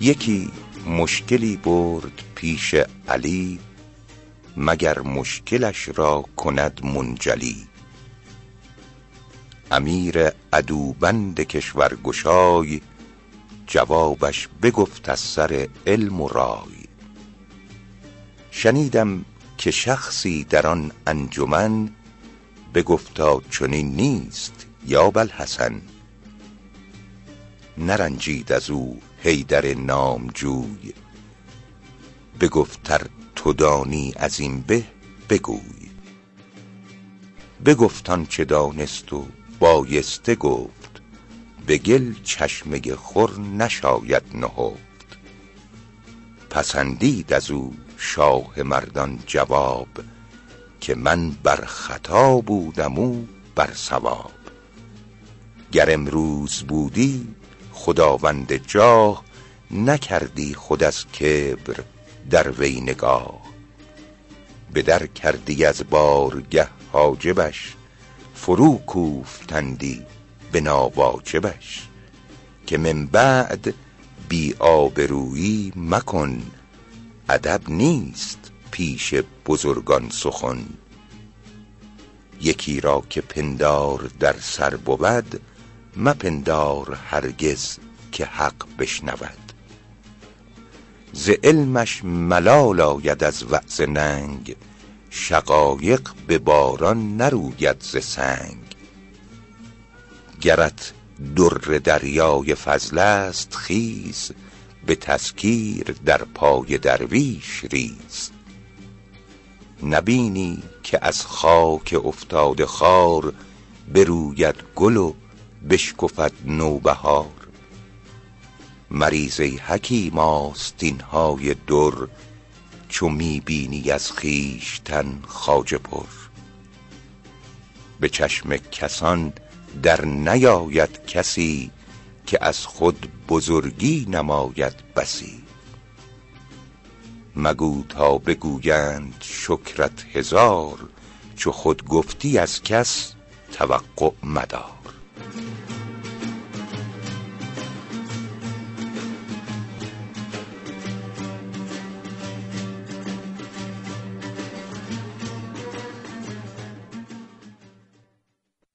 یکی مشکلی برد پیش علی مگر مشکلش را کند منجلی. امیر عدوبند کشور گشای جوابش بگفت از سر علم و رای. شنیدم که شخصی در آن انجمن بگفتا چنین نیست یا بوالحسن نرنجید از او حیدر نامجوی بگفت ار تو دانی از این به بگوی. بگفت آنچه دانست و بایسته گفت به گل چشمه خور نشاید نهفت. پسندید از او شاه مردان جواب که من بر خطا بودم او بر صواب گر امروز بودی خداوند جاه نکردی خود از کبر در وی نگاه. به در کردی از بارگه حاجبش فرو کوفتندی به ناواجبش. که من بعد بی آبرویی مکن ادب نیست پیش بزرگان سخن. یکی را که پندار در سر بود مپندار هرگز که حق بشنود. ز علمش ملال آید از وعظ ننگ شقایق به باران نروید ز سنگ. گرت در دریای فضل است خیز به تذکیر در پای درویش ریز. نبینی که از خاک افتاده خار بروید گل و بشکفد نوبهار. مریز ای حکیم آستین های در چو می بینی از خویشتن خواجه پر. به چشم کسان در نیاید کسی که از خود بزرگی نماید بسی. مگو تا بگویند شکرت هزار چو خود گفتی از کس توقع مدار.